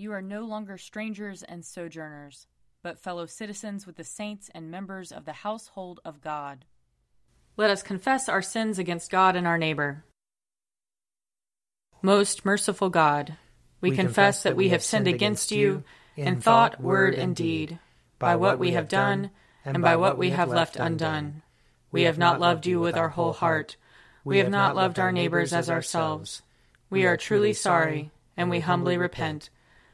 You are no longer strangers and sojourners, but fellow citizens with the saints and members of the household of God. Let us confess our sins against God and our neighbor. Most merciful God, we, we confess that we have sinned against you in thought, word, and deed, by what we have done and by what we have left undone. We have not loved you with our whole heart. We have not loved our neighbors as ourselves. We are truly sorry, and we humbly repent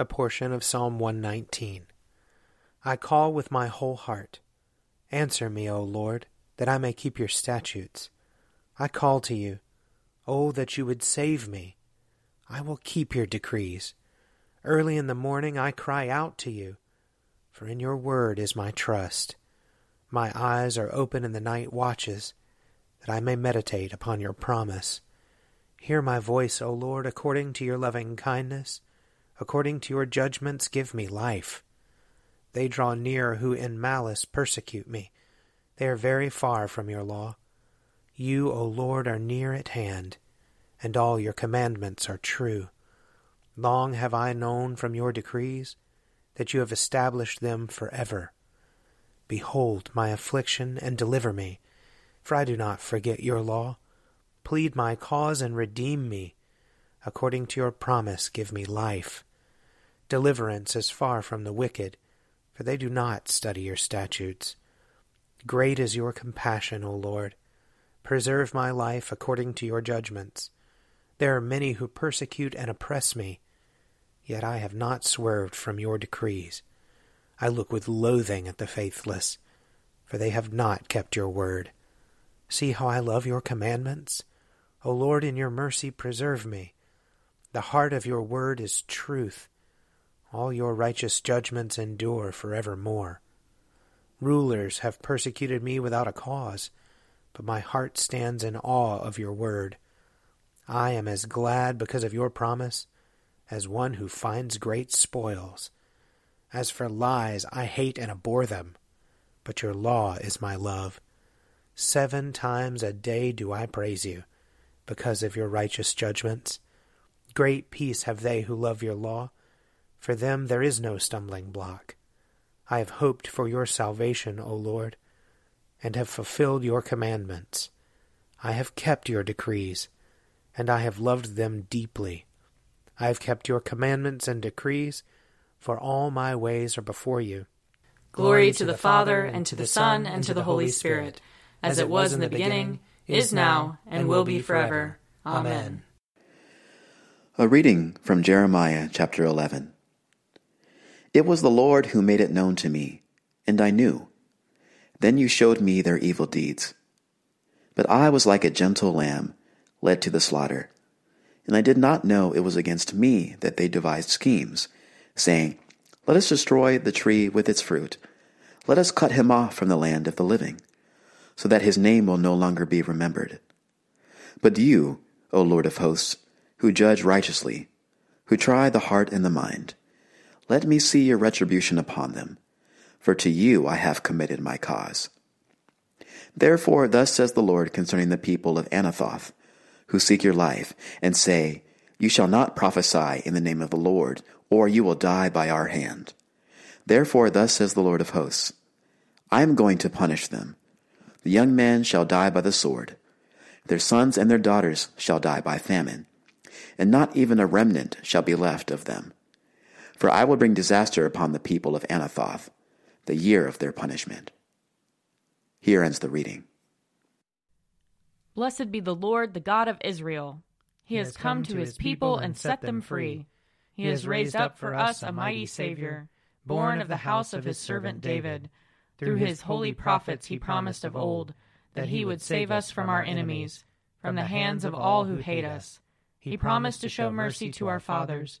a portion of Psalm 119. I call with my whole heart. Answer me, O Lord, that I may keep your statutes. I call to you. Oh, that you would save me. I will keep your decrees. Early in the morning I cry out to you, for in your word is my trust. My eyes are open in the night watches, that I may meditate upon your promise. Hear my voice, O Lord, according to your loving kindness According to your judgments, give me life. They draw near who in malice persecute me. They are very far from your law. You, O Lord, are near at hand, and all your commandments are true. Long have I known from your decrees that you have established them forever. Behold my affliction and deliver me, for I do not forget your law. Plead my cause and redeem me. According to your promise, give me life. Deliverance is far from the wicked, for they do not study your statutes. Great is your compassion, O Lord. Preserve my life according to your judgments. There are many who persecute and oppress me, yet I have not swerved from your decrees. I look with loathing at the faithless, for they have not kept your word. See how I love your commandments. O Lord, in your mercy preserve me. The heart of your word is truth. All your righteous judgments endure for evermore. Rulers have persecuted me without a cause, but my heart stands in awe of your word. I am as glad because of your promise as one who finds great spoils. As for lies, I hate and abhor them, but your law is my love. Seven times a day do I praise you, because of your righteous judgments. Great peace have they who love your law for them there is no stumbling block. I have hoped for your salvation, O Lord, and have fulfilled your commandments. I have kept your decrees, and I have loved them deeply. I have kept your commandments and decrees, for all my ways are before you. Glory to the Father, and to the Son, and to the Holy Spirit, as it was in the beginning, is now, and will be forever. Amen. A reading from Jeremiah chapter 11. It was the Lord who made it known to me, and I knew. Then you showed me their evil deeds. But I was like a gentle lamb led to the slaughter, and I did not know it was against me that they devised schemes, saying, Let us destroy the tree with its fruit. Let us cut him off from the land of the living, so that his name will no longer be remembered. But you, O Lord of hosts, who judge righteously, who try the heart and the mind, let me see your retribution upon them. for to you I have committed my cause. Therefore, thus says the Lord concerning the people of Anathoth, who seek your life, and say, You shall not prophesy in the name of the Lord, or you will die by our hand. Therefore, thus says the Lord of hosts, I am going to punish them. The young men shall die by the sword, their sons and their daughters shall die by famine, and not even a remnant shall be left of them. For I will bring disaster upon the people of Anathoth, the year of their punishment. Here ends the reading. Blessed be the Lord, the God of Israel. He, has come to his people and set them free. He has raised up for us a mighty Savior, born of the house of his servant David. Through his holy prophets he promised of old that he would save us from our enemies, from the hands of all who hate us. He promised to show mercy to our fathers,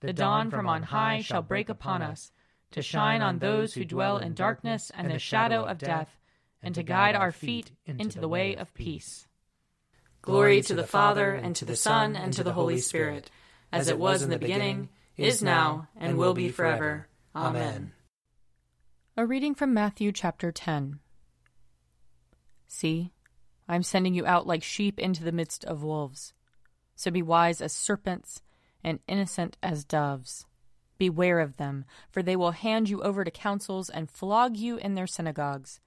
the dawn from on high shall break upon us, to shine on those who dwell in darkness and the shadow of death, and to guide our feet into the way of peace. Glory to the Father, and to the Son, and to the Holy Spirit, as it was in the beginning, is now, and will be forever. Amen. A reading from Matthew chapter 10. See, I am sending you out like sheep into the midst of wolves. So be wise as serpents and innocent as doves. Beware of them, for they will hand you over to councils and flog you in their synagogues,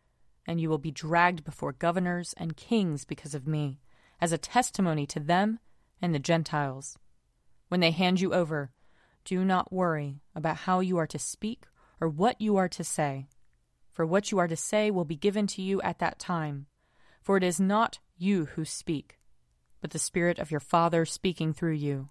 and you will be dragged before governors and kings because of me, as a testimony to them and the Gentiles. When they hand you over, do not worry about how you are to speak or what you are to say, for what you are to say will be given to you at that time for it is not you who speak, but the Spirit of your Father speaking through you.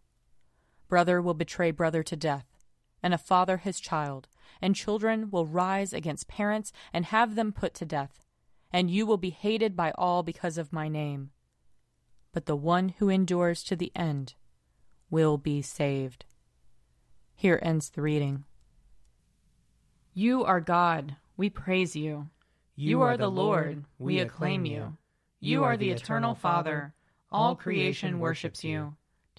Brother will betray brother to death, and a father his child, and children will rise against parents and have them put to death, and you will be hated by all because of my name. But the one who endures to the end will be saved. Here ends the reading. You are God, we praise you. You are the Lord, we acclaim you. You are the eternal Father. All creation worships you.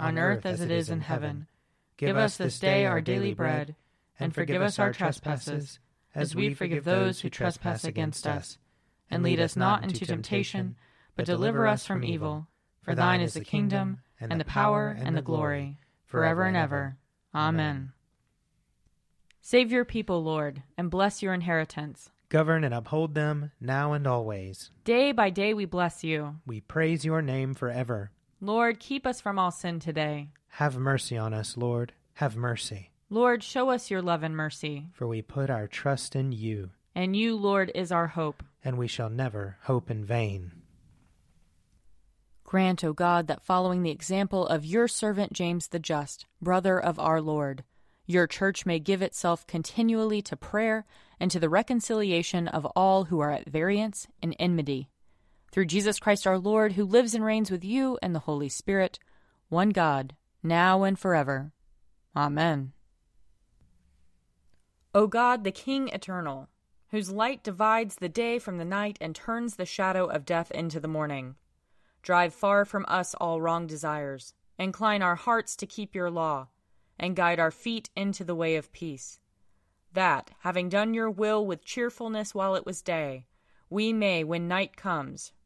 on earth as it is in heaven. Give us this day our daily bread, and forgive us our trespasses, as we forgive those who trespass against us. And lead us not into temptation, but deliver us from evil. For thine is the kingdom, and the power, and the glory, forever and ever. Amen. Save your people, Lord, and bless your inheritance. Govern and uphold them now and always. Day by day we bless you. We praise your name forever. Lord, keep us from all sin today. Have mercy on us, Lord. Have mercy. Lord, show us your love and mercy. For we put our trust in you. And you, Lord, is our hope. And we shall never hope in vain. Grant, O God, that following the example of your servant James the Just, brother of our Lord, your church may give itself continually to prayer and to the reconciliation of all who are at variance and enmity. Through Jesus Christ our Lord, who lives and reigns with you and the Holy Spirit, one God, now and forever. Amen. O God, the King eternal, whose light divides the day from the night and turns the shadow of death into the morning, drive far from us all wrong desires, incline our hearts to keep your law and guide our feet into the way of peace. That, having done your will with cheerfulness while it was day, we may, when night comes,